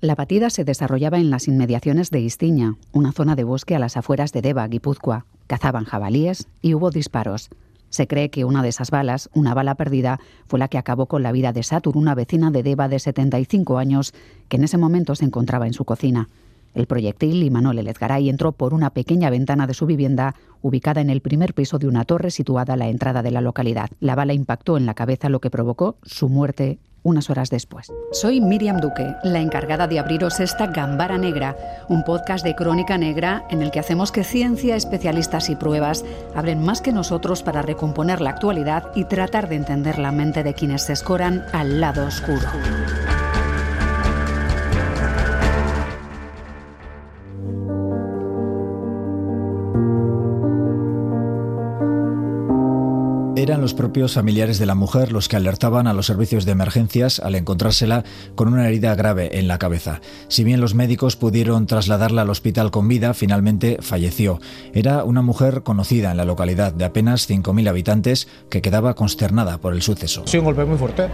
La batida se desarrollaba en las inmediaciones de Istiña, una zona de bosque a las afueras de Deva, Guipúzcoa. Cazaban jabalíes y hubo disparos. Se cree que una de esas balas, una bala perdida, fue la que acabó con la vida de Satur, una vecina de Deva de 75 años, que en ese momento se encontraba en su cocina. El proyectil Imanol Elezgaray entró por una pequeña ventana de su vivienda, ubicada en el primer piso de una torre situada a la entrada de la localidad. La bala impactó en la cabeza, lo que provocó su muerte unas horas después. Soy Miriam Duque, la encargada de abriros esta Gambara Negra, un podcast de crónica negra en el que hacemos que ciencia, especialistas y pruebas hablen más que nosotros para recomponer la actualidad y tratar de entender la mente de quienes se escoran al lado oscuro. Eran los propios familiares de la mujer los que alertaban a los servicios de emergencias al encontrársela con una herida grave en la cabeza. Si bien los médicos pudieron trasladarla al hospital con vida, finalmente falleció. Era una mujer conocida en la localidad de apenas 5.000 habitantes que quedaba consternada por el suceso. Sí, un golpe muy fuerte.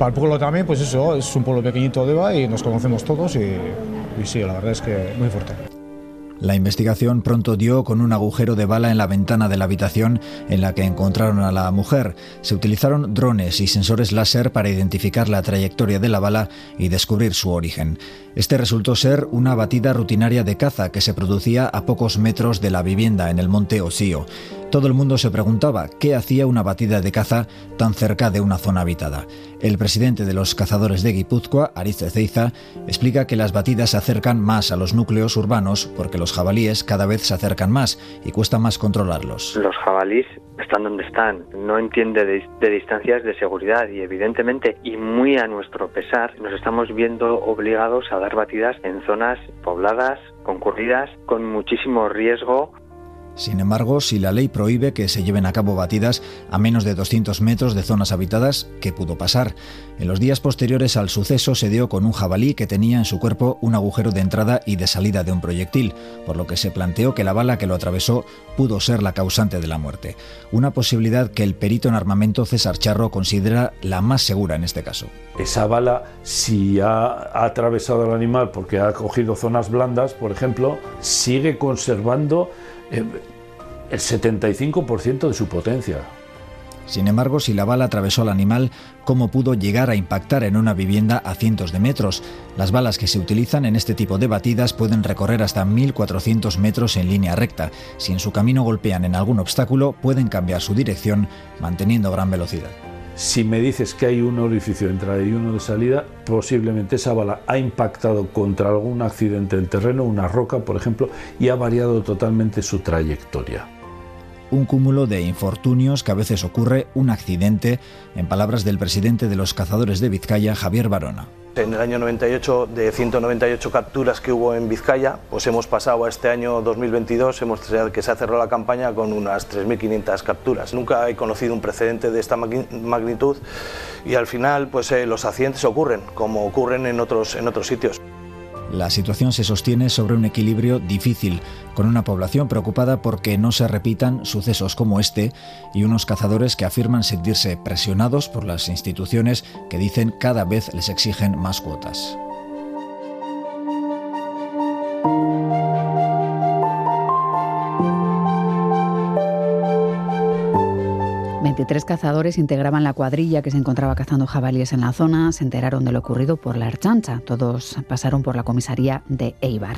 Para el pueblo también, pues eso, es un pueblo pequeñito de Eva y nos conocemos todos y, y sí, la verdad es que muy fuerte. La investigación pronto dio con un agujero de bala en la ventana de la habitación en la que encontraron a la mujer. Se utilizaron drones y sensores láser para identificar la trayectoria de la bala y descubrir su origen. Este resultó ser una batida rutinaria de caza que se producía a pocos metros de la vivienda en el monte Osío. Todo el mundo se preguntaba qué hacía una batida de caza tan cerca de una zona habitada. El presidente de los cazadores de Guipúzcoa, Ariz Ezeiza, explica que las batidas se acercan más a los núcleos urbanos porque los jabalíes cada vez se acercan más y cuesta más controlarlos. Los jabalíes están donde están, no entiende de, de, distancias de seguridad y evidentemente y muy a nuestro pesar nos estamos viendo obligados a dar batidas en zonas pobladas, concurridas, con muchísimo riesgo sin embargo, si la ley prohíbe que se lleven a cabo batidas a menos de 200 metros de zonas habitadas, ¿qué pudo pasar? En los días posteriores al suceso se dio con un jabalí que tenía en su cuerpo un agujero de entrada y de salida de un proyectil, por lo que se planteó que la bala que lo atravesó pudo ser la causante de la muerte. Una posibilidad que el perito en armamento César Charro considera la más segura en este caso. Esa bala, si ha atravesado al animal porque ha cogido zonas blandas, por ejemplo, sigue conservando el 75% de su potencia. Sin embargo, si la bala atravesó al animal, ¿cómo pudo llegar a impactar en una vivienda a cientos de metros? Las balas que se utilizan en este tipo de batidas pueden recorrer hasta 1.400 metros en línea recta. Si en su camino golpean en algún obstáculo, pueden cambiar su dirección manteniendo gran velocidad. Si me dices que hay un orificio de entrada y uno de salida, posiblemente esa bala ha impactado contra algún accidente del terreno, una roca, por ejemplo, y ha variado totalmente su trayectoria un cúmulo de infortunios que a veces ocurre un accidente, en palabras del presidente de los cazadores de Vizcaya, Javier Barona. En el año 98, de 198 capturas que hubo en Vizcaya, pues hemos pasado a este año 2022, hemos que se ha cerrado la campaña con unas 3.500 capturas. Nunca he conocido un precedente de esta magnitud y al final pues eh, los accidentes ocurren, como ocurren en otros, en otros sitios. La situación se sostiene sobre un equilibrio difícil, con una población preocupada porque no se repitan sucesos como este y unos cazadores que afirman sentirse presionados por las instituciones que dicen cada vez les exigen más cuotas. 23 cazadores integraban la cuadrilla que se encontraba cazando jabalíes en la zona. Se enteraron de lo ocurrido por la Archancha. Todos pasaron por la comisaría de Eibar.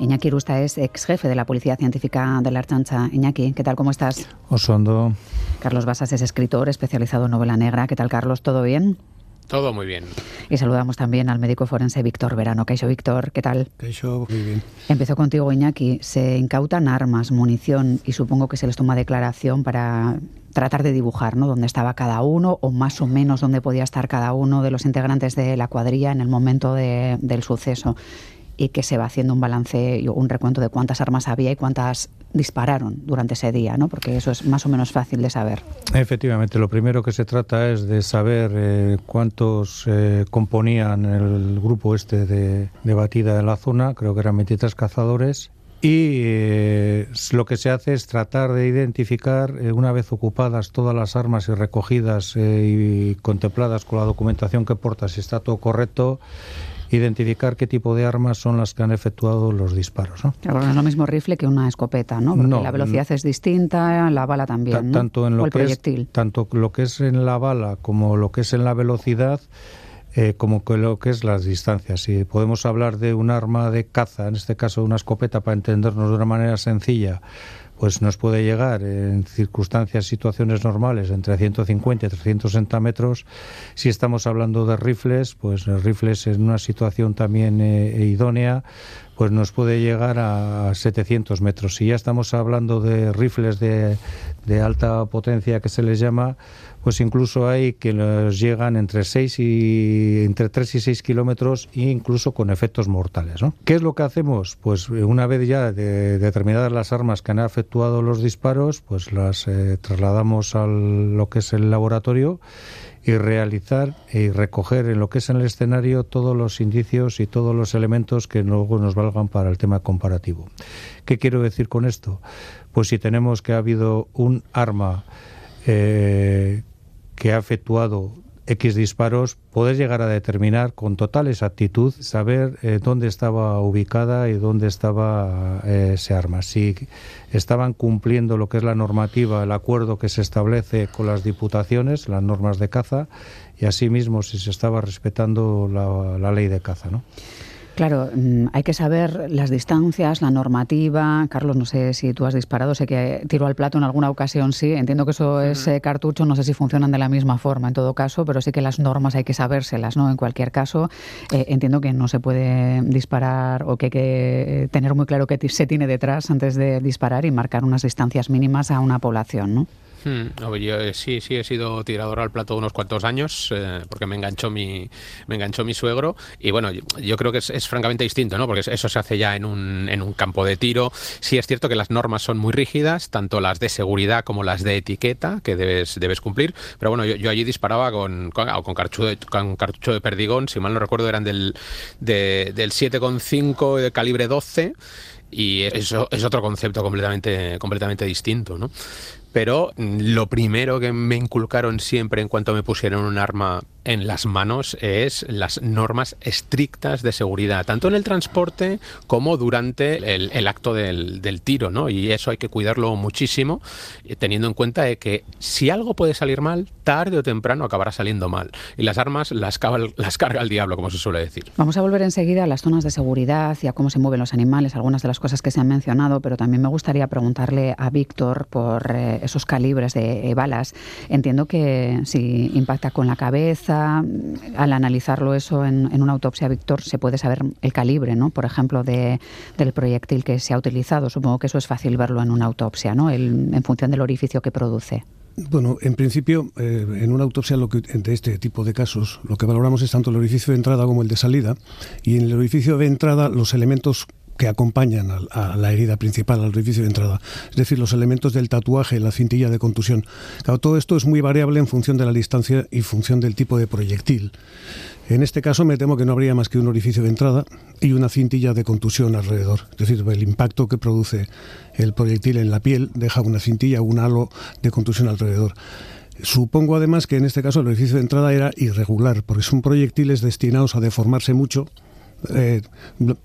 Iñaki Rusta es ex jefe de la Policía Científica de la Archancha. Iñaki, ¿qué tal? ¿Cómo estás? Osondo. Carlos Basas es escritor especializado en novela negra. ¿Qué tal, Carlos? ¿Todo bien? Todo muy bien. Y saludamos también al médico forense Víctor Verano. Caixo Víctor, ¿qué tal? Caixo, muy bien. Empezó contigo, Iñaki. Se incautan armas, munición y supongo que se les toma declaración para tratar de dibujar ¿no? dónde estaba cada uno o más o menos dónde podía estar cada uno de los integrantes de la cuadrilla en el momento del suceso y que se va haciendo un balance un recuento de cuántas armas había y cuántas dispararon durante ese día, ¿no? porque eso es más o menos fácil de saber. Efectivamente, lo primero que se trata es de saber eh, cuántos eh, componían el grupo este de, de batida en la zona, creo que eran 23 cazadores, y eh, lo que se hace es tratar de identificar, eh, una vez ocupadas todas las armas y recogidas eh, y contempladas con la documentación que porta, si está todo correcto, identificar qué tipo de armas son las que han efectuado los disparos. ¿no? no es lo mismo rifle que una escopeta, ¿no? Porque la velocidad es distinta, la bala también, Tanto en lo o el que proyectil. Es, tanto lo que es en la bala como lo que es en la velocidad eh, como que lo que es las distancias. Si podemos hablar de un arma de caza, en este caso una escopeta, para entendernos de una manera sencilla, pues nos puede llegar en circunstancias, situaciones normales, entre 150 y 360 metros. Si estamos hablando de rifles, pues rifles en una situación también eh, idónea, pues nos puede llegar a 700 metros. Si ya estamos hablando de rifles de, de alta potencia que se les llama, pues incluso hay que nos llegan entre 6 y entre 3 y 6 kilómetros incluso con efectos mortales. ¿no? ¿Qué es lo que hacemos? Pues eh, una vez ya de, determinadas las armas que han efectuado los disparos, pues las eh, trasladamos a lo que es el laboratorio y realizar y recoger en lo que es en el escenario todos los indicios y todos los elementos que luego nos valgan para el tema comparativo. ¿Qué quiero decir con esto? Pues si tenemos que ha habido un arma eh, que ha efectuado X disparos, poder llegar a determinar con total exactitud, saber eh, dónde estaba ubicada y dónde estaba eh, ese arma. Si estaban cumpliendo lo que es la normativa, el acuerdo que se establece con las diputaciones, las normas de caza, y asimismo si se estaba respetando la, la ley de caza. ¿no? Claro, mm, hay que saber las distancias, la normativa. Carlos, no sé si tú has disparado, sé que tiro al plato en alguna ocasión, sí. Entiendo que eso es eh, cartucho, no sé si funcionan de la misma forma en todo caso, pero sí que las normas hay que sabérselas, ¿no? En cualquier caso, eh, entiendo que no se puede disparar o que hay que tener muy claro qué se tiene detrás antes de disparar y marcar unas distancias mínimas a una población, ¿no? Hmm, yo eh, sí, sí he sido tirador al plato unos cuantos años eh, porque me enganchó mi me enganchó mi suegro y bueno yo, creo que es, francamente distinto, ¿no? Porque eso se hace ya en un, en un campo de tiro. Sí es cierto que las normas son muy rígidas, tanto las de seguridad como las de etiqueta que debes debes cumplir. Pero bueno, yo, allí disparaba con con, con, cartucho de, con cartucho de perdigón, si mal no recuerdo eran del de, del 7,5 de calibre 12 y eso es otro concepto completamente completamente distinto, ¿no? Pero lo primero que me inculcaron siempre en cuanto me pusieron un arma en las manos es las normas estrictas de seguridad, tanto en el transporte como durante el, acto del, tiro, ¿no? Y eso hay que cuidarlo muchísimo, eh, teniendo en cuenta de que si algo puede salir mal, tarde o temprano acabará saliendo mal. Y las armas las, las carga el diablo, como se suele decir. Vamos a volver enseguida a las zonas de seguridad y a cómo se mueven los animales, algunas de las cosas que se han mencionado, pero también me gustaría preguntarle a Víctor por eh, esos calibres de balas. Entiendo que si impacta con la cabeza, al analizarlo eso en, una autopsia, Víctor, se puede saber el calibre, ¿no? Por ejemplo, de, del proyectil que se ha utilizado. Supongo que eso es fácil verlo en una autopsia, ¿no? en función del orificio que produce. Bueno, en principio, eh, en una autopsia lo que, de este tipo de casos, lo que valoramos es tanto el orificio de entrada como el de salida, y en el orificio de entrada los elementos que acompañan a, la herida principal, al orificio de entrada. Es decir, los elementos del tatuaje, la cintilla de contusión. Todo esto es muy variable en función de la distancia y función del tipo de proyectil. En este caso me temo que no habría más que un orificio de entrada y una cintilla de contusión alrededor. Es decir, el impacto que produce el proyectil en la piel deja una cintilla, un halo de contusión alrededor. Supongo además que en este caso el orificio de entrada era irregular, porque son proyectiles destinados a deformarse mucho eh,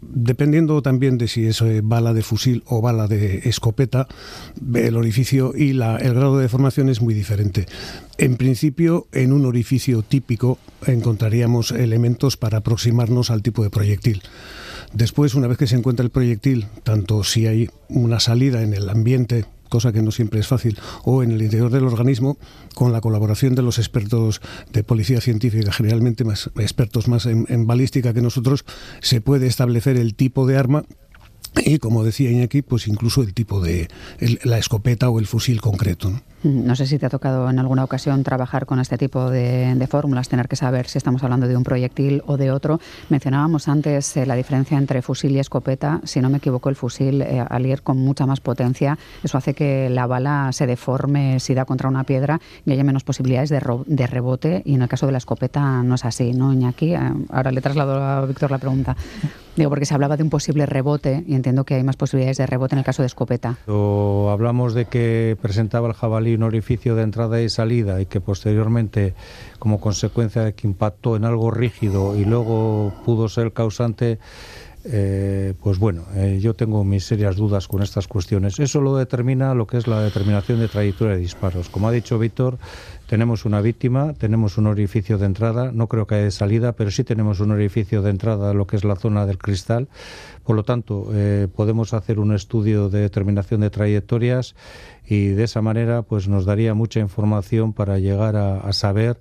dependiendo también de si es eh, bala de fusil o bala de escopeta, el orificio y la, el grado de deformación es muy diferente. En principio, en un orificio típico encontraríamos elementos para aproximarnos al tipo de proyectil. Después, una vez que se encuentra el proyectil, tanto si hay una salida en el ambiente cosa que no siempre es fácil, o en el interior del organismo, con la colaboración de los expertos de policía científica, generalmente más expertos más en, balística que nosotros, se puede establecer el tipo de arma y como decía Iñaki, pues incluso el tipo de la escopeta o el fusil concreto. No sé si te ha tocado en alguna ocasión trabajar con este tipo de, fórmulas, tener que saber si estamos hablando de un proyectil o de otro. Mencionábamos antes eh, la diferencia entre fusil y escopeta. Si no me equivoco, el fusil, eh, al ir con mucha más potencia, eso hace que la bala se deforme si da contra una piedra y haya menos posibilidades de, rebote. Y en el caso de la escopeta no es así, ¿no, Iñaki? Eh, ahora le traslado a Víctor la pregunta. Digo, porque se hablaba de un posible rebote y entiendo que hay más posibilidades de rebote en el caso de escopeta. Hablamos de que presentaba el jabalí un orificio de entrada y salida y que posteriormente, como consecuencia de que impactó en algo rígido y luego pudo ser causante eh, pues bueno, eh, yo tengo mis serias dudas con estas cuestiones. Eso lo determina lo que es la determinación de trayectoria de disparos. Como ha dicho Víctor, tenemos una víctima, tenemos un orificio de entrada, no creo que haya de salida, pero sí tenemos un orificio de entrada, lo que es la zona del cristal. Por lo tanto, eh, podemos hacer un estudio de determinación de trayectorias y de esa manera pues nos daría mucha información para llegar a saber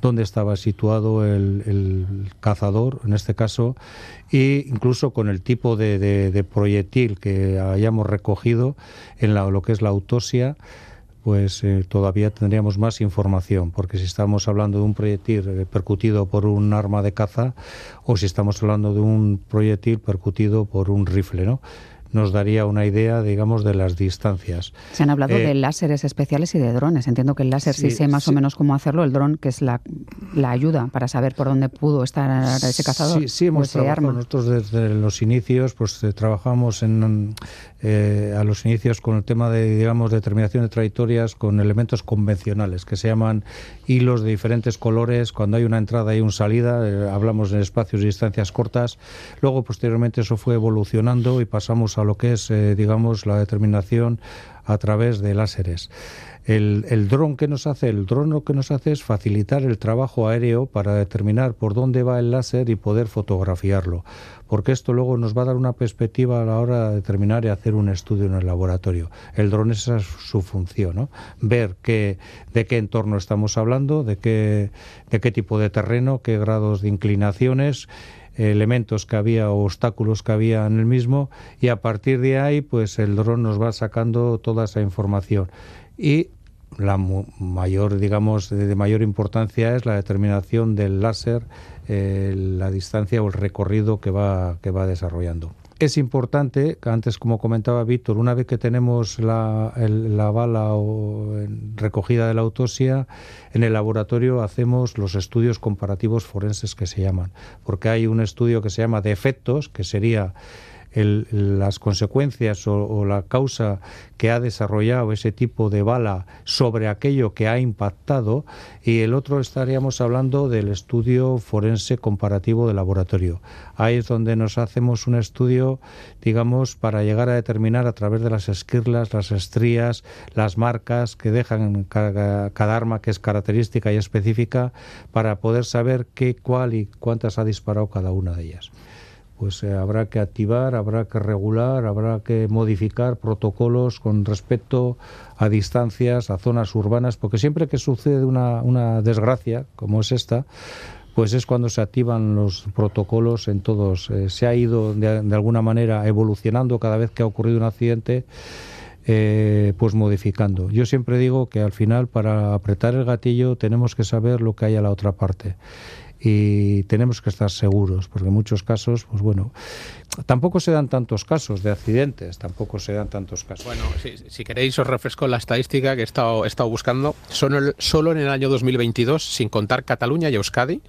dónde estaba situado el, cazador, en este caso, e incluso con el tipo de, proyectil que hayamos recogido en lo que es la autopsia, pues eh, todavía tendríamos más información, porque si estamos hablando de un proyectil eh, percutido por un arma de caza o si estamos hablando de un proyectil percutido por un rifle, ¿no? Nos daría una idea, digamos, de las distancias. Se han hablado de eh, láseres especiales y de drones. Entiendo que el láser sí, sé más o menos cómo hacerlo, el dron, que es la, la, ayuda para saber por dónde pudo estar ese cazador. Sí, sí hemos trabajado nosotros desde los inicios, pues eh, trabajamos en, eh, a los inicios con el tema de, digamos, determinación de trayectorias con elementos convencionales que se llaman hilos de diferentes colores. Cuando hay una entrada y una salida, hablamos de espacios y distancias cortas. Luego, posteriormente, eso fue evolucionando y pasamos a lo que es, eh, digamos, la determinación a través de láseres. El, el dron que nos hace, el dron lo que nos hace es facilitar el trabajo aéreo para determinar por dónde va el láser y poder fotografiarlo, porque esto luego nos va a dar una perspectiva a la hora de determinar y hacer un estudio en el laboratorio. El dron esa es su función, ¿no? Ver qué, de qué entorno estamos hablando, de qué, de qué tipo de terreno, qué grados de inclinaciones elementos que había o obstáculos que había en el mismo y a partir de ahí pues el dron nos va sacando toda esa información y la mayor digamos de mayor importancia es la determinación del láser eh, la distancia o el recorrido que va que va desarrollando. Es importante, antes como comentaba Víctor, una vez que tenemos la, la bala recogida de la autopsia, en el laboratorio hacemos los estudios comparativos forenses que se llaman, porque hay un estudio que se llama de efectos, que sería las consecuencias o, la causa que ha desarrollado ese tipo de bala sobre aquello que ha impactado y el otro estaríamos hablando del estudio forense comparativo de laboratorio. Ahí es donde nos hacemos un estudio, digamos, para llegar a determinar a través de las esquirlas, las estrías, las marcas que dejan cada, cada arma que es característica y específica para poder saber qué, cuál y cuántas ha disparado cada una de ellas pues eh, habrá que activar, habrá que regular, habrá que modificar protocolos con respecto a distancias, a zonas urbanas, porque siempre que sucede una, una desgracia como es esta, pues es cuando se activan los protocolos en todos. Eh, se ha ido de, alguna manera evolucionando cada vez que ha ocurrido un accidente. Eh, pues modificando. Yo siempre digo que al final para apretar el gatillo tenemos que saber lo que hay a la otra parte y tenemos que estar seguros, porque en muchos casos, pues bueno, tampoco se dan tantos casos de accidentes, tampoco se dan tantos casos. Bueno, si, queréis os refresco la estadística que he estado, he estado buscando. Solo, solo en el año 2022, sin contar Cataluña y Euskadi,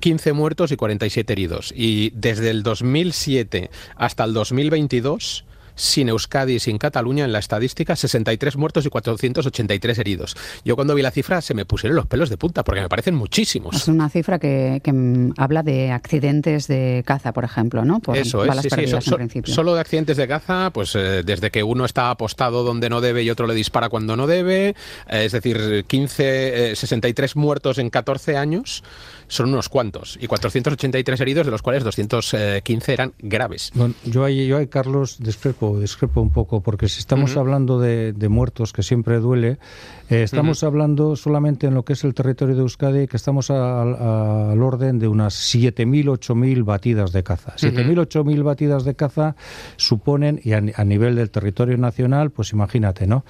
15 muertos y 47 heridos. Y desde el 2007 hasta el 2022 sin Euskadi y sin Cataluña en la estadística, 63 muertos y 483 heridos. Yo cuando vi la cifra se me pusieron los pelos de punta porque me parecen muchísimos. Es una cifra que, habla de accidentes de caza, por ejemplo, ¿no? Por Eso es, sí, Solo de accidentes de caza, pues eh, desde que uno está apostado donde no debe y otro le dispara cuando no debe, eh, es decir, 15, 63 eh, muertos en 14 años son unos cuantos y 483 heridos, de los cuales 215 eran graves. Bueno, yo ahí, yo ahí, Carlos, discrepo, discrepo un poco, porque si estamos hablando de, de, muertos, que siempre duele, eh, estamos hablando solamente en lo que es el territorio de Euskadi, que estamos al orden de unas 7.000, 8.000 batidas de caza. 7.000, 8.000 batidas de caza suponen, y a, nivel del territorio nacional, pues imagínate, ¿no?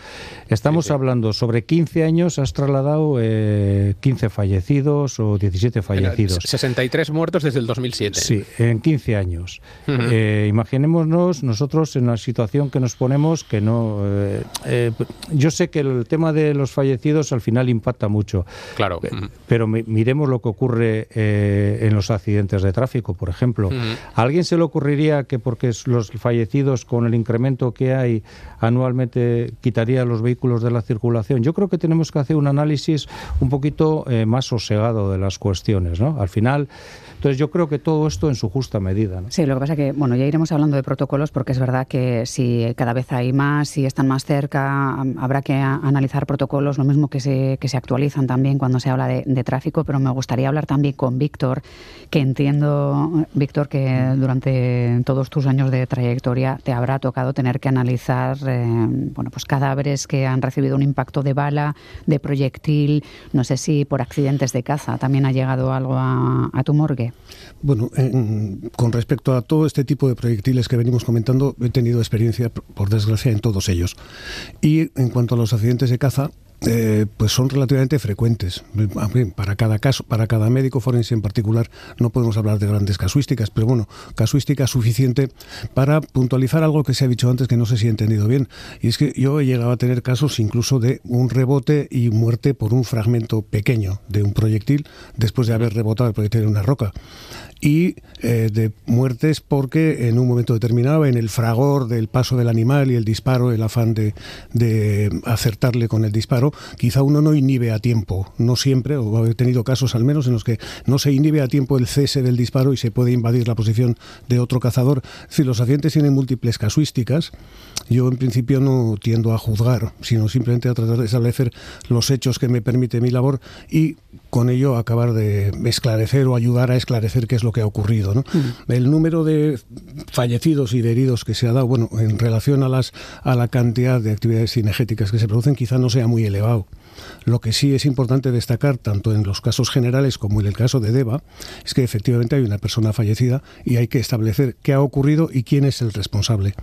Estamos hablando sobre 15 años, has trasladado eh, 15 fallecidos o 17 fallecidos. 63 muertos desde el 2007. Sí, en 15 años. Eh, imaginémonos nosotros en, situación que nos ponemos que no... Eh, eh, yo sé que el tema de los fallecidos al final impacta mucho. Claro. Pero miremos lo que ocurre en los accidentes de tráfico, por ejemplo. ¿A alguien se le ocurriría que porque los fallecidos con el incremento que hay anualmente quitaría los vehículos de la circulación? Yo creo que tenemos que hacer un análisis un poquito más sosegado de las cuestiones, ¿no? Al final entonces yo creo que todo esto en su justa medida. Sí, lo que pasa es que, bueno, ya iremos hablando de protocolos porque es verdad que si cada vez hay más, si están más cerca, habrá que analizar protocolos, lo mismo que se, que se actualizan también cuando se habla de, tráfico, pero me gustaría hablar también con Víctor, que entiendo, Víctor, que durante todos tus años de trayectoria te habrá tocado tener que analizar, eh, bueno, pues cadáveres que han recibido un impacto de bala, de proyectil, no sé si por accidentes de caza también ha llegado algo a tu morgue. Bueno, con respecto a todo este tipo de proyectiles que venimos comentando, he tenido experiencia, por desgracia, en todos ellos. Y en cuanto a los accidentes de caza, eh, pues son relativamente frecuentes. Para cada caso, para cada médico forense en particular, no podemos hablar de grandes casuísticas, pero bueno, casuística suficiente para puntualizar algo que se ha dicho antes que no sé si he entendido bien. Y es que yo he llegado a tener casos incluso de un rebote y muerte por un fragmento pequeño de un proyectil después de haber rebotado el proyectil en una roca y eh, de muertes porque en un momento determinado, en el fragor del paso del animal y el disparo, el afán de, de acertarle con el disparo, quizá uno no inhibe a tiempo, no siempre, o he tenido casos al menos en los que no se inhibe a tiempo el cese del disparo y se puede invadir la posición de otro cazador. Decir, los accidentes tienen múltiples casuísticas. Yo en principio no tiendo a juzgar, sino simplemente a tratar de establecer los hechos que me permite mi labor y con ello acabar de esclarecer o ayudar a esclarecer qué es lo que ha ocurrido. ¿no? Mm. El número de fallecidos y de heridos que se ha dado, bueno, en relación a, las, a la cantidad de actividades cinegéticas que se producen, quizá no sea muy elevado. Lo que sí es importante destacar, tanto en los casos generales como en el caso de Deva, es que efectivamente hay una persona fallecida y hay que establecer qué ha ocurrido y quién es el responsable.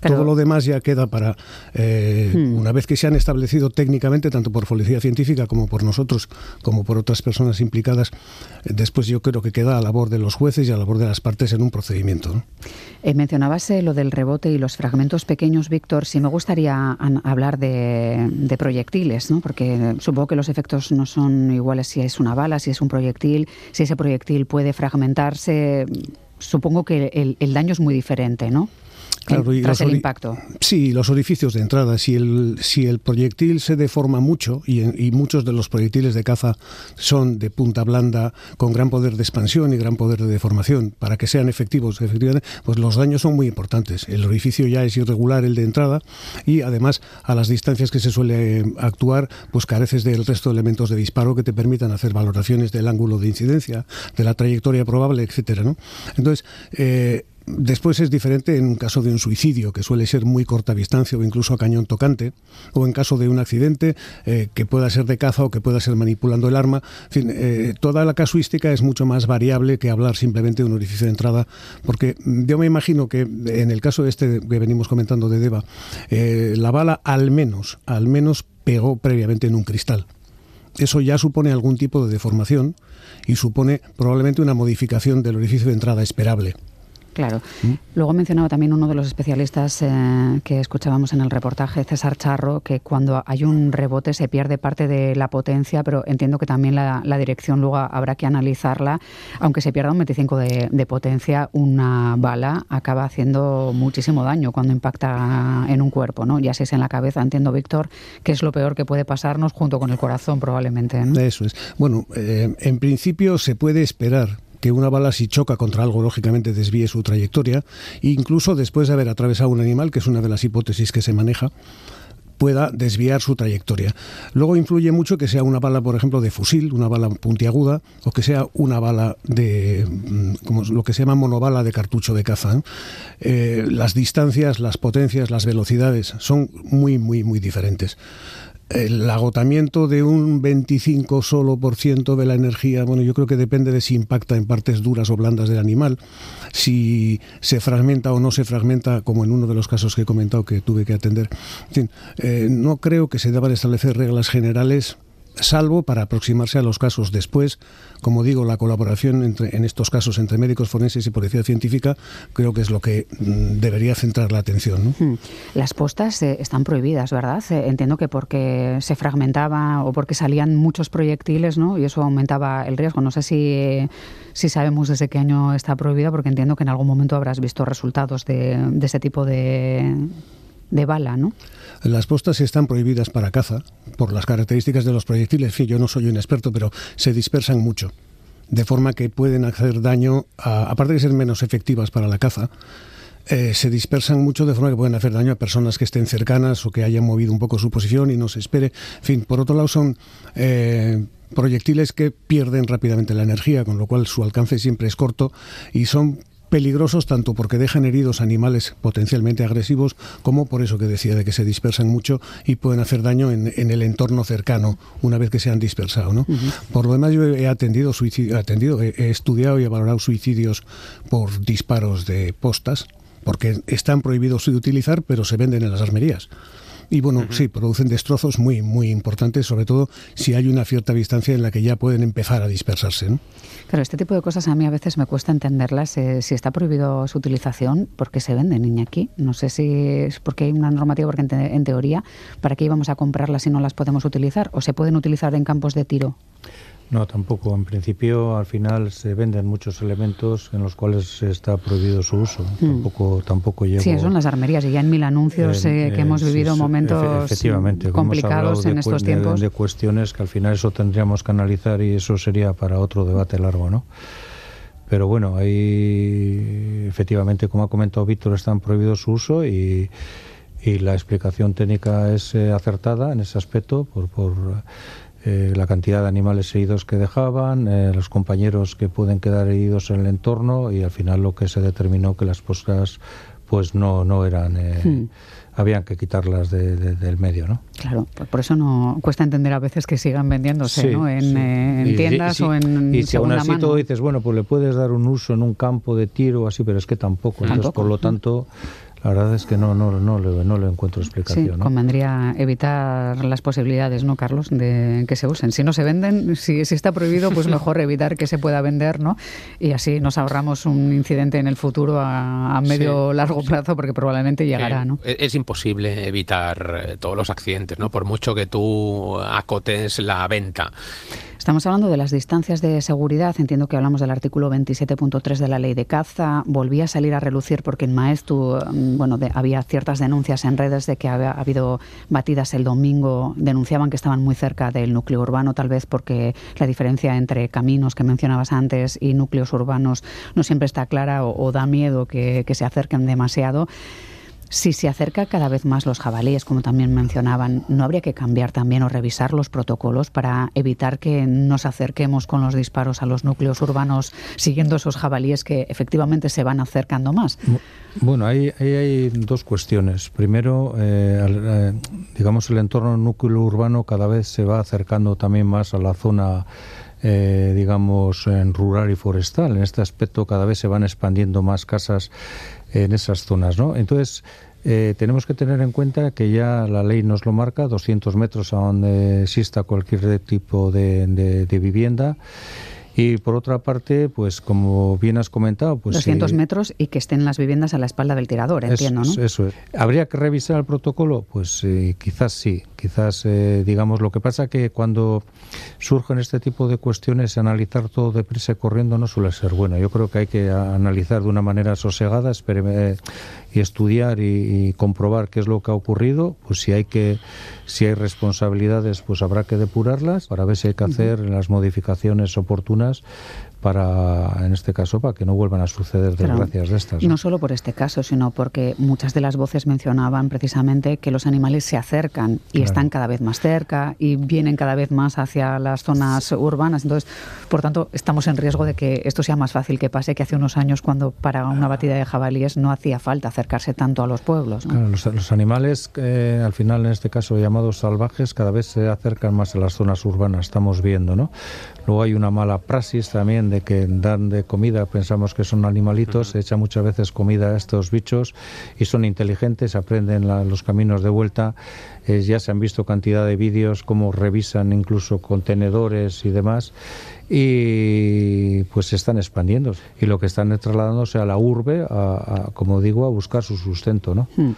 Todo lo demás ya queda para, eh, hmm. una vez que se han establecido técnicamente, tanto por policía científica como por nosotros, como por otras personas implicadas, eh, después yo creo que queda a labor de los jueces y a labor de las partes en un procedimiento. Eh, mencionabas lo del rebote y los fragmentos pequeños, Víctor. Si me gustaría hablar de, de proyectiles, ¿no? porque supongo que los efectos no son iguales si es una bala, si es un proyectil, si ese proyectil puede fragmentarse. Supongo que el, el daño es muy diferente, ¿no? Claro, y tras el impacto. Sí, los orificios de entrada. Si el, si el proyectil se deforma mucho, y, y, muchos de los proyectiles de caza son de punta blanda, con gran poder de expansión y gran poder de deformación, para que sean efectivos, efectivamente, pues los daños son muy importantes. El orificio ya es irregular, el de entrada, y además a las distancias que se suele actuar, pues careces del resto de elementos de disparo que te permitan hacer valoraciones del ángulo de incidencia, de la trayectoria probable, etcétera, ¿no? Entonces, eh, Después es diferente en caso de un suicidio, que suele ser muy corta distancia o incluso a cañón tocante, o en caso de un accidente eh, que pueda ser de caza o que pueda ser manipulando el arma. En eh, toda la casuística es mucho más variable que hablar simplemente de un orificio de entrada, porque yo me imagino que en el caso este que venimos comentando de Deva, eh, la bala al menos, al menos pegó previamente en un cristal. Eso ya supone algún tipo de deformación y supone probablemente una modificación del orificio de entrada esperable. Claro. ¿Mm? Luego mencionaba también uno de los especialistas eh, que escuchábamos en el reportaje, César Charro, que cuando hay un rebote se pierde parte de la potencia, pero entiendo que también la, dirección luego habrá que analizarla. Aunque se pierda un 25 de, de, potencia, una bala acaba haciendo muchísimo daño cuando impacta en un cuerpo, ¿no? Ya si es en la cabeza, entiendo, Víctor, que es lo peor que puede pasarnos junto con el corazón probablemente. Eso es. Bueno, eh, en principio se puede esperar que una bala si choca contra algo lógicamente desvíe su trayectoria, incluso después de haber atravesado un animal, que es una de las hipótesis que se maneja, pueda desviar su trayectoria. Luego influye mucho que sea una bala, por ejemplo, de fusil, una bala puntiaguda, o que sea una bala de, mm, como lo que se llama monobala de cartucho de caza. Eh, las distancias, las potencias, las velocidades son muy, muy, muy diferentes el agotamiento de un 25 solo por ciento de la energía, bueno, yo creo que depende de si impacta en partes duras o blandas del animal, si se fragmenta o no se fragmenta, como en uno de los casos que he comentado que tuve que atender. En fin, eh, no creo que se deban establecer reglas generales salvo para aproximarse a los casos después. Como digo, la colaboración entre, en estos casos entre médicos forenses y policía científica creo que es lo que mm, debería centrar la atención. Hmm. Las postas eh, están prohibidas, ¿verdad? Eh, entiendo que porque se fragmentaba o porque salían muchos proyectiles, ¿no? Y eso aumentaba el riesgo. No sé si, si sabemos desde qué año está prohibida, porque entiendo que en algún momento habrás visto resultados de, de ese tipo de, de bala, ¿no? Las postas están prohibidas para caza por las características de los proyectiles. yo no soy un experto, pero se dispersan mucho, de forma que pueden hacer daño, aparte de ser menos efectivas para la caza, eh, se dispersan mucho de forma que pueden hacer daño a personas que estén cercanas o que hayan movido un poco su posición y no se espere. En fin, por otro lado son eh, proyectiles que pierden rápidamente la energía, con lo cual su alcance siempre es corto y son peligrosos tanto porque dejan heridos animales potencialmente agresivos como por eso que decía de que se dispersan mucho y pueden hacer daño en, el entorno cercano una vez que se han dispersado. ¿no? Por lo demás yo he atendido, suicidio, atendido he, estudiado y he valorado suicidios por disparos de postas porque están prohibidos de utilizar pero se venden en las armerías. Y bueno, sí, producen destrozos muy, muy importantes, sobre todo si hay una cierta distancia en la que ya pueden empezar a dispersarse. ¿no? Claro, este tipo de cosas a mí a veces me cuesta entenderlas. Eh, si está prohibido su utilización, ¿por qué se venden, aquí? No sé si es porque hay una normativa, porque en, teoría, ¿para qué íbamos a comprarlas si no las podemos utilizar? ¿O se pueden utilizar en campos de tiro? No, tampoco. En principio, al final se venden muchos elementos en los cuales está prohibido su uso. Hmm. Tampoco, tampoco llevo... Sí, son las armerías y ya en mil anuncios eh, que hemos vivido momentos complicados en estos tiempos. De, cuestiones que al final eso tendríamos que analizar y eso sería para otro debate largo, ¿no? Pero bueno, ahí efectivamente, como ha comentado Víctor, están prohibidos su uso y, y la explicación técnica es eh, acertada en ese aspecto por, por eh, la cantidad de animales heridos que dejaban, eh, los compañeros que pueden quedar heridos en el entorno y al final lo que se determinó que las postas pues no, no eran... Eh, hmm. Habían que quitarlas del medio, ¿no? Claro, pues por eso no cuesta entender a veces que sigan vendiéndose ¿no? en, tiendas o en Y si aún así todo dices, bueno, pues le puedes dar un uso en un campo de tiro o así, pero es que tampoco. Entonces, por lo tanto... La verdad es que no, no, no, le, no le encuentro explicación. Sí, convendría evitar las posibilidades, ¿no, Carlos?, de que se usen. Si no se venden, si, si está prohibido, pues mejor evitar que se pueda vender, ¿no? Y así nos ahorramos un incidente en el futuro a, medio largo plazo, porque probablemente llegará, ¿no? Es imposible evitar eh, todos los accidentes, ¿no? Por mucho que tú acotes la venta. Estamos hablando de las distancias de seguridad. Entiendo que hablamos del artículo 27.3 de la ley de caza. Volvía a salir a relucir porque en Maestu mm, bueno, había ciertas denuncias en redes de que había habido batidas el domingo. Denunciaban que estaban muy cerca del núcleo urbano, tal vez porque la diferencia entre caminos que mencionabas antes y núcleos urbanos no siempre está clara o, da miedo que se acerquen demasiado. Si se acerca cada vez más los jabalíes, como también mencionaban, ¿no habría que cambiar también o revisar los protocolos para evitar que nos acerquemos con los disparos a los núcleos urbanos siguiendo esos jabalíes que efectivamente se van acercando más? Bueno, ahí, hay dos cuestiones. Primero, eh, eh, digamos, el entorno núcleo urbano cada vez se va acercando también más a la zona eh, digamos, en rural y forestal. En este aspecto cada vez se van expandiendo más casas en esas zonas, ¿no? Entonces, eh, tenemos que tener en cuenta que ya la ley nos lo marca, 200 metros a donde exista cualquier tipo de, de vivienda y por otra parte, pues como bien has comentado, pues 200 metros y que estén las viviendas a la espalda del tirador, entiendo, ¿no? Eso es. ¿Habría que revisar el protocolo? Pues eh, quizás sí, quizás eh, digamos lo que pasa que cuando surgen este tipo de cuestiones analizar todo deprisa y corriendo no suele ser bueno. Yo creo que hay que analizar de una manera sosegada y estudiar y, y comprobar qué es lo que ha ocurrido, pues si hay que si hay responsabilidades, pues habrá que depurarlas para ver si hay que hacer las modificaciones oportunas para, en este caso, para que no vuelvan a suceder desgracias de estas. ¿no? solo por este caso, sino porque muchas de las voces mencionaban precisamente que los animales se acercan y están cada vez más cerca y vienen cada vez más hacia las zonas urbanas. Entonces, por tanto, estamos en riesgo de que esto sea más fácil que pase que hace unos años cuando para una batida de jabalíes no hacía falta acercarse tanto a los pueblos. los, animales, eh, al final, en este caso llamados salvajes, cada vez se acercan más a las zonas urbanas, estamos viendo, ¿no? Luego hay una mala praxis también de que dan de comida, pensamos que son animalitos, se echa muchas veces comida a estos bichos y son inteligentes, aprenden los caminos de vuelta. ya se han visto cantidad de vídeos, cómo revisan incluso contenedores y demás y pues se están expandiendo y lo que están trasladándose a la urbe, a, como digo, a buscar su sustento, ¿no? Hmm.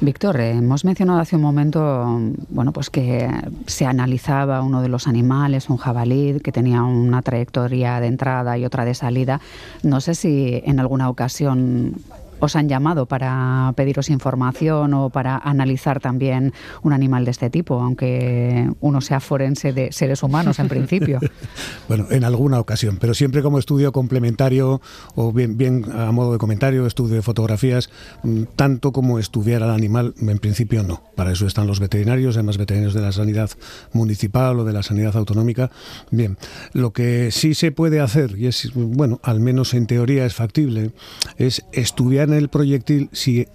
Víctor, hemos mencionado hace un momento, bueno, pues que se analizaba uno de los animales, un jabalí, que tenía una trayectoria de entrada y otra de salida. No sé si en alguna ocasión os han llamado para pediros información o para analizar también un animal de este tipo, aunque uno sea forense de seres humanos en principio. bueno, en alguna ocasión, pero siempre como estudio complementario o bien, bien a modo de comentario, estudio de fotografías, mm, tanto como estudiar al animal, en principio no. Para eso están los veterinarios, además veterinarios de la sanidad municipal o de la sanidad autonómica. Bien, lo que sí se puede hacer, y es, bueno, al menos en teoría es factible, es estudiar en el proyectil si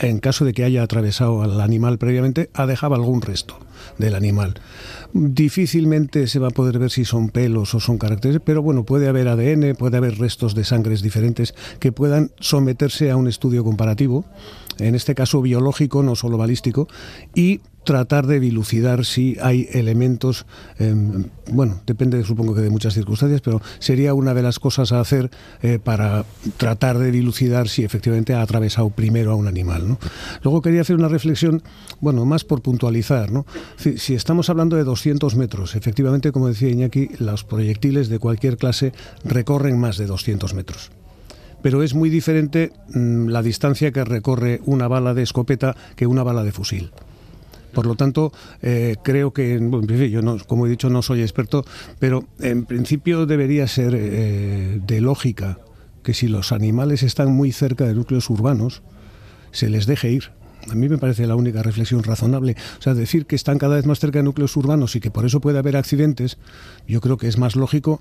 en caso de que haya atravesado al animal previamente, ha dejado algún resto del animal. Difícilmente se va a poder ver si son pelos o son caracteres, pero bueno, puede haber ADN, puede haber restos de sangres diferentes que puedan someterse a un estudio comparativo, en este caso biológico, no solo balístico, y tratar de dilucidar si hay elementos, em, bueno, depende supongo que de muchas circunstancias, pero sería una de las cosas a hacer eh, para tratar de dilucidar si efectivamente ha atravesado primero a un animal. Luego quería hacer una reflexión, bueno, más por puntualizar, ¿no? Si, si estamos hablando de 200 metros, efectivamente, como decía Iñaki, los proyectiles de cualquier clase recorren más de 200 metros pero es muy diferente mm, la distancia que recorre una bala de escopeta que una bala de fusil. Por lo tanto, eh, creo que, yo no, como he dicho, no soy experto, pero en principio debería ser eh, de lógica que si los animales están muy cerca de núcleos urbanos, se les deje ir. A mí me parece la única reflexión razonable. O sea, decir que están cada vez más cerca de núcleos urbanos y que por eso puede haber accidentes, yo creo que es más lógico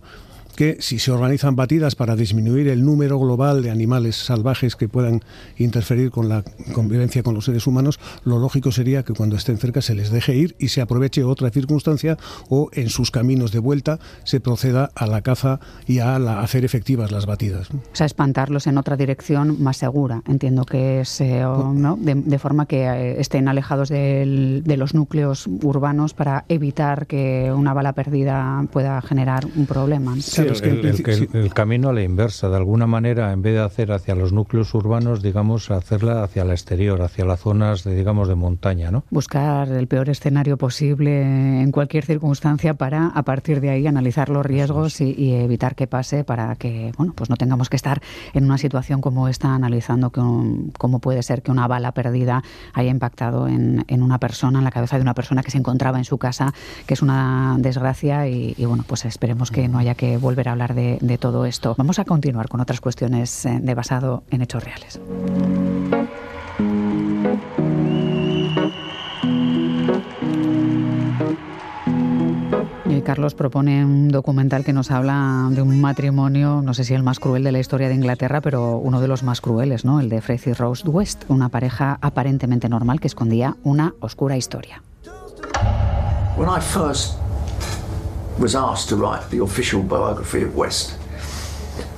que si se organizan batidas para disminuir el número global de animales salvajes que puedan interferir con la convivencia con los seres humanos, lo lógico sería que cuando estén cerca se les deje ir y se aproveche otra circunstancia o en sus caminos de vuelta se proceda a la caza y a hacer efectivas las batidas. O sea, espantarlos en otra dirección más segura, entiendo que es, eh, ¿no? de, forma que eh, estén alejados de los núcleos urbanos para evitar que una bala perdida pueda generar un problema el, camino a la inversa, de alguna manera, en vez de hacer hacia los núcleos urbanos, digamos, hacerla hacia el exterior, hacia las zonas, de, digamos, de montaña, ¿no? Buscar el peor escenario posible en cualquier circunstancia para, a partir de ahí, analizar los riesgos y, evitar que pase para que, bueno, pues no tengamos que estar en una situación como esta, analizando que cómo puede ser que una bala perdida haya impactado en, una persona, en la cabeza de una persona que se encontraba en su casa, que es una desgracia y, y bueno, pues esperemos que no haya que volver volver a hablar de, todo esto. Vamos a continuar con otras cuestiones eh, de basado en hechos reales. Carlos propone un documental que nos habla de un matrimonio, no sé si el más cruel de la historia de Inglaterra, pero uno de los más crueles, ¿no? El de Fred Rose West, una pareja aparentemente normal que escondía una oscura historia. When I first was asked to write the official biography of West.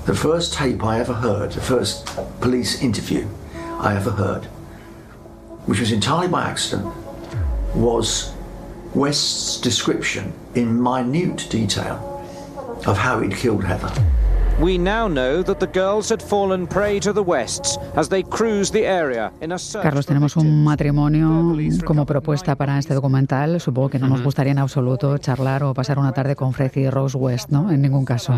The first tape I ever heard, the first police interview I ever heard, which was entirely by accident, was West's description in minute detail of how he'd killed Heather. We now know that the girls had fallen prey to the Wests as they cruised the area in a Carlos, tenemos un matrimonio como propuesta para este documental. Supongo que no nos gustaría en absoluto charlar o pasar una tarde con Fred y Rose West, ¿no? En ningún caso.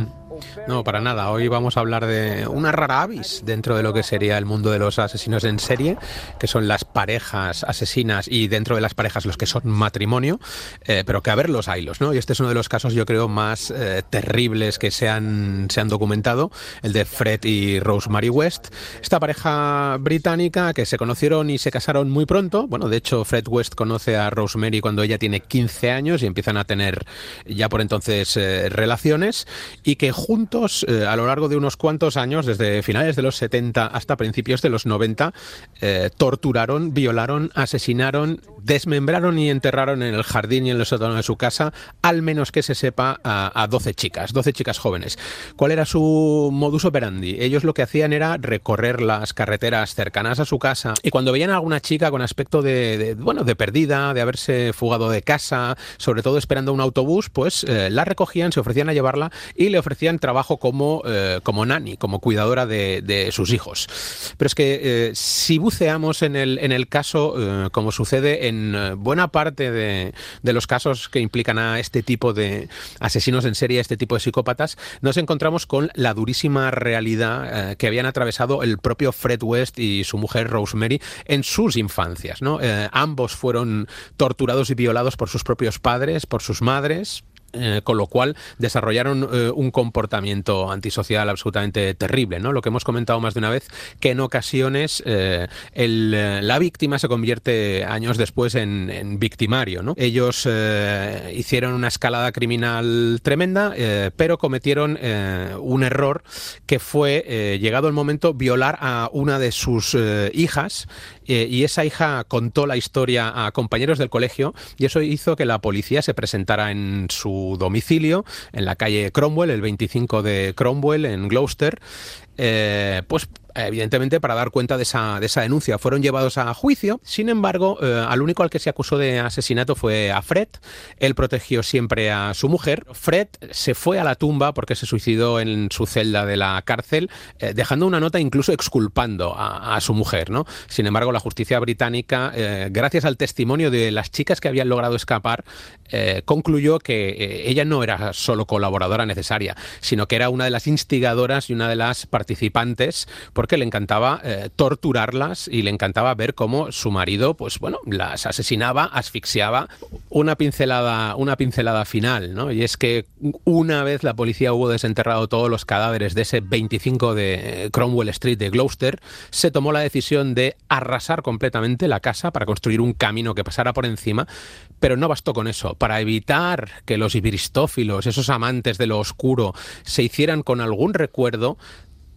No, para nada. Hoy vamos a hablar de una rara avis dentro de lo que sería el mundo de los asesinos en serie, que son las parejas asesinas y dentro de las parejas los que son matrimonio, eh, pero que a ver los ¿no? Y este es uno de los casos, yo creo, más eh, terribles que se han, se han documentado, el de Fred y Rosemary West. Esta pareja británica que se conocieron y se casaron muy pronto. Bueno, de hecho, Fred West conoce a Rosemary cuando ella tiene 15 años y empiezan a tener ya por entonces eh, relaciones y que juntos eh, a lo largo de unos cuantos años, desde finales de los 70 hasta principios de los 90, eh, torturaron, violaron, asesinaron, desmembraron y enterraron en el jardín y en el sótano de su casa, al menos que se sepa, a, a 12 chicas, 12 chicas jóvenes. ¿Cuál era su modus operandi? Ellos lo que hacían era recorrer las carreteras cercanas a su casa y cuando veían a alguna chica con aspecto de, de bueno, de perdida, de haberse fugado de casa, sobre todo esperando un autobús, pues eh, la recogían, se ofrecían a llevarla y le ofrecían trabajo como, eh, como nani, como cuidadora de, sus hijos. Pero es que eh, si buceamos en el, en el caso, eh, como sucede en eh, buena parte de, de, los casos que implican a este tipo de asesinos en serie, este tipo de psicópatas, nos encontramos con la durísima realidad que habían atravesado el propio Fred West y su mujer Rosemary en sus infancias. ¿no? ambos fueron torturados y violados por sus propios padres, por sus madres, eh, con lo cual desarrollaron eh, un comportamiento antisocial absolutamente terrible, ¿no? Lo que hemos comentado más de una vez, que en ocasiones eh, la víctima se convierte años después en, en victimario, ¿no? Ellos hicieron una escalada criminal tremenda, pero cometieron un error que fue, llegado el momento, violar a una de sus hijas y esa hija contó la historia a compañeros del colegio y eso hizo que la policía se presentara en su domicilio, en la calle Cromwell, el 25 de Cromwell, en Gloucester, eh, pues evidentemente para dar cuenta de esa, de esa denuncia. Fueron llevados a juicio, sin embargo, eh, al único al que se acusó de asesinato fue a Fred. Él protegió siempre a su mujer. Fred se fue a la tumba porque se suicidó en su celda de la cárcel, eh, dejando una nota incluso exculpando a, su mujer. ¿no? Sin embargo, la justicia británica, gracias al testimonio de las chicas que habían logrado escapar, concluyó que ella no era solo colaboradora necesaria, sino que era una de las instigadoras y una de las participantes porque le encantaba eh, torturarlas y le encantaba ver cómo su marido, pues bueno, las asesinaba, asfixiaba. Una pincelada, una pincelada final, ¿no? Y es que una vez la policía hubo desenterrado todos los cadáveres de ese 25 de Cromwell Street de Gloucester, se tomó la decisión de arrasar completamente la casa para construir un camino que pasara por encima, pero no bastó con eso. Para evitar que los ibristófilos, esos amantes de lo oscuro, se hicieran con algún recuerdo,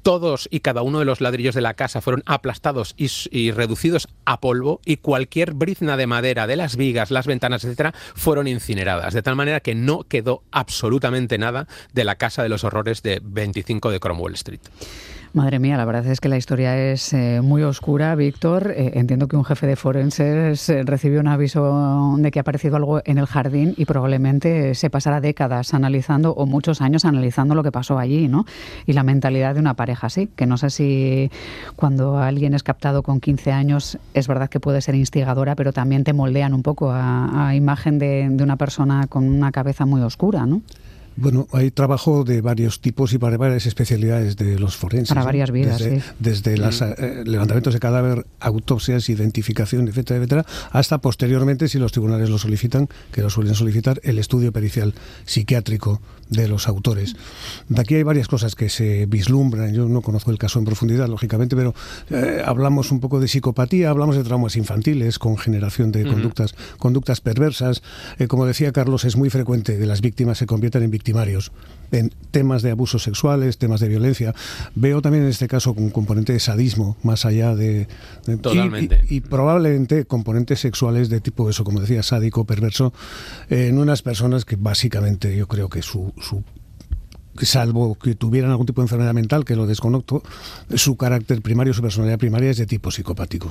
todos y cada uno de los ladrillos de la casa fueron aplastados y, reducidos a polvo y cualquier brizna de madera de las vigas, las ventanas, etcétera, fueron incineradas, de tal manera que no quedó absolutamente nada de la casa de los horrores de 25 de Cromwell Street. Madre mía, la verdad es que la historia es eh, muy oscura, Víctor. Eh, entiendo que un jefe de forenses eh, recibió un aviso de que ha aparecido algo en el jardín y probablemente se pasará décadas analizando o muchos años analizando lo que pasó allí, ¿no? Y la mentalidad de una pareja así, que no sé si cuando alguien es captado con 15 años es verdad que puede ser instigadora, pero también te moldean un poco a, a imagen de, de una persona con una cabeza muy oscura, ¿no? Bueno, hay trabajo de varios tipos y para varias especialidades de los forenses. Para varias vidas, desde, sí. Desde los eh, levantamientos de cadáver, autopsias, identificación, etcétera, etcétera, hasta posteriormente, si los tribunales lo solicitan, que lo suelen solicitar, el estudio pericial psiquiátrico de los autores. De aquí hay varias cosas que se vislumbran. Yo no conozco el caso en profundidad, lógicamente, pero eh, hablamos un poco de psicopatía, hablamos de traumas infantiles con generación de uh -huh. conductas, conductas perversas. Eh, como decía Carlos, es muy frecuente que las víctimas se conviertan en victimarios en temas de abusos sexuales, temas de violencia. Veo también en este caso un componente de sadismo, más allá de... de Totalmente. Y, y, y, probablemente componentes sexuales de tipo eso, como decía, sádico, perverso, eh, en unas personas que básicamente yo creo que su, su salvo que tuvieran algún tipo de enfermedad mental, que lo desconozco, su carácter primario, su personalidad primaria es de tipo psicopático.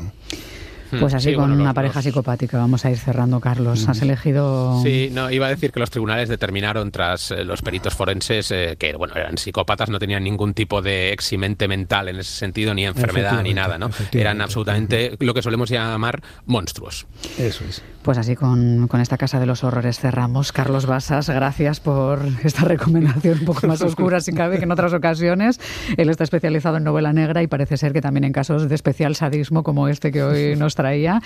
Pues así sí, con bueno, una los, pareja los... psicopática vamos a ir cerrando, Carlos. Has elegido. Sí, no, iba a decir que los tribunales determinaron tras eh, los peritos forenses eh, que bueno eran psicópatas, no tenían ningún tipo de eximente mental en ese sentido, ni enfermedad ni nada, ¿no? Eran absolutamente lo que solemos llamar monstruos. Eso es. Pues así con, con esta Casa de los Horrores cerramos. Carlos Basas, gracias por esta recomendación un poco más oscura, si cabe, que en otras ocasiones. Él está especializado en novela negra y parece ser que también en casos de especial sadismo como este que hoy nos traía.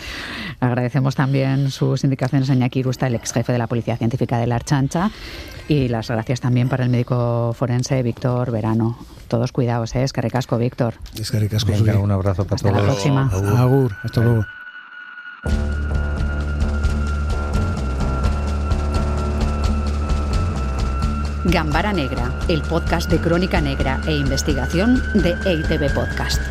Agradecemos también sus indicaciones a Iñaki el ex jefe de la Policía Científica de la Archancha. Y las gracias también para el médico forense Víctor Verano. Todos cuidados, ¿eh? Es que recasco, Víctor. Es que recasco. Venga, un abrazo para Hasta todos. la próxima. Agur. Agur. Hasta luego. Gambara Negra, el podcast de crónica negra e investigación de EITB Podcast.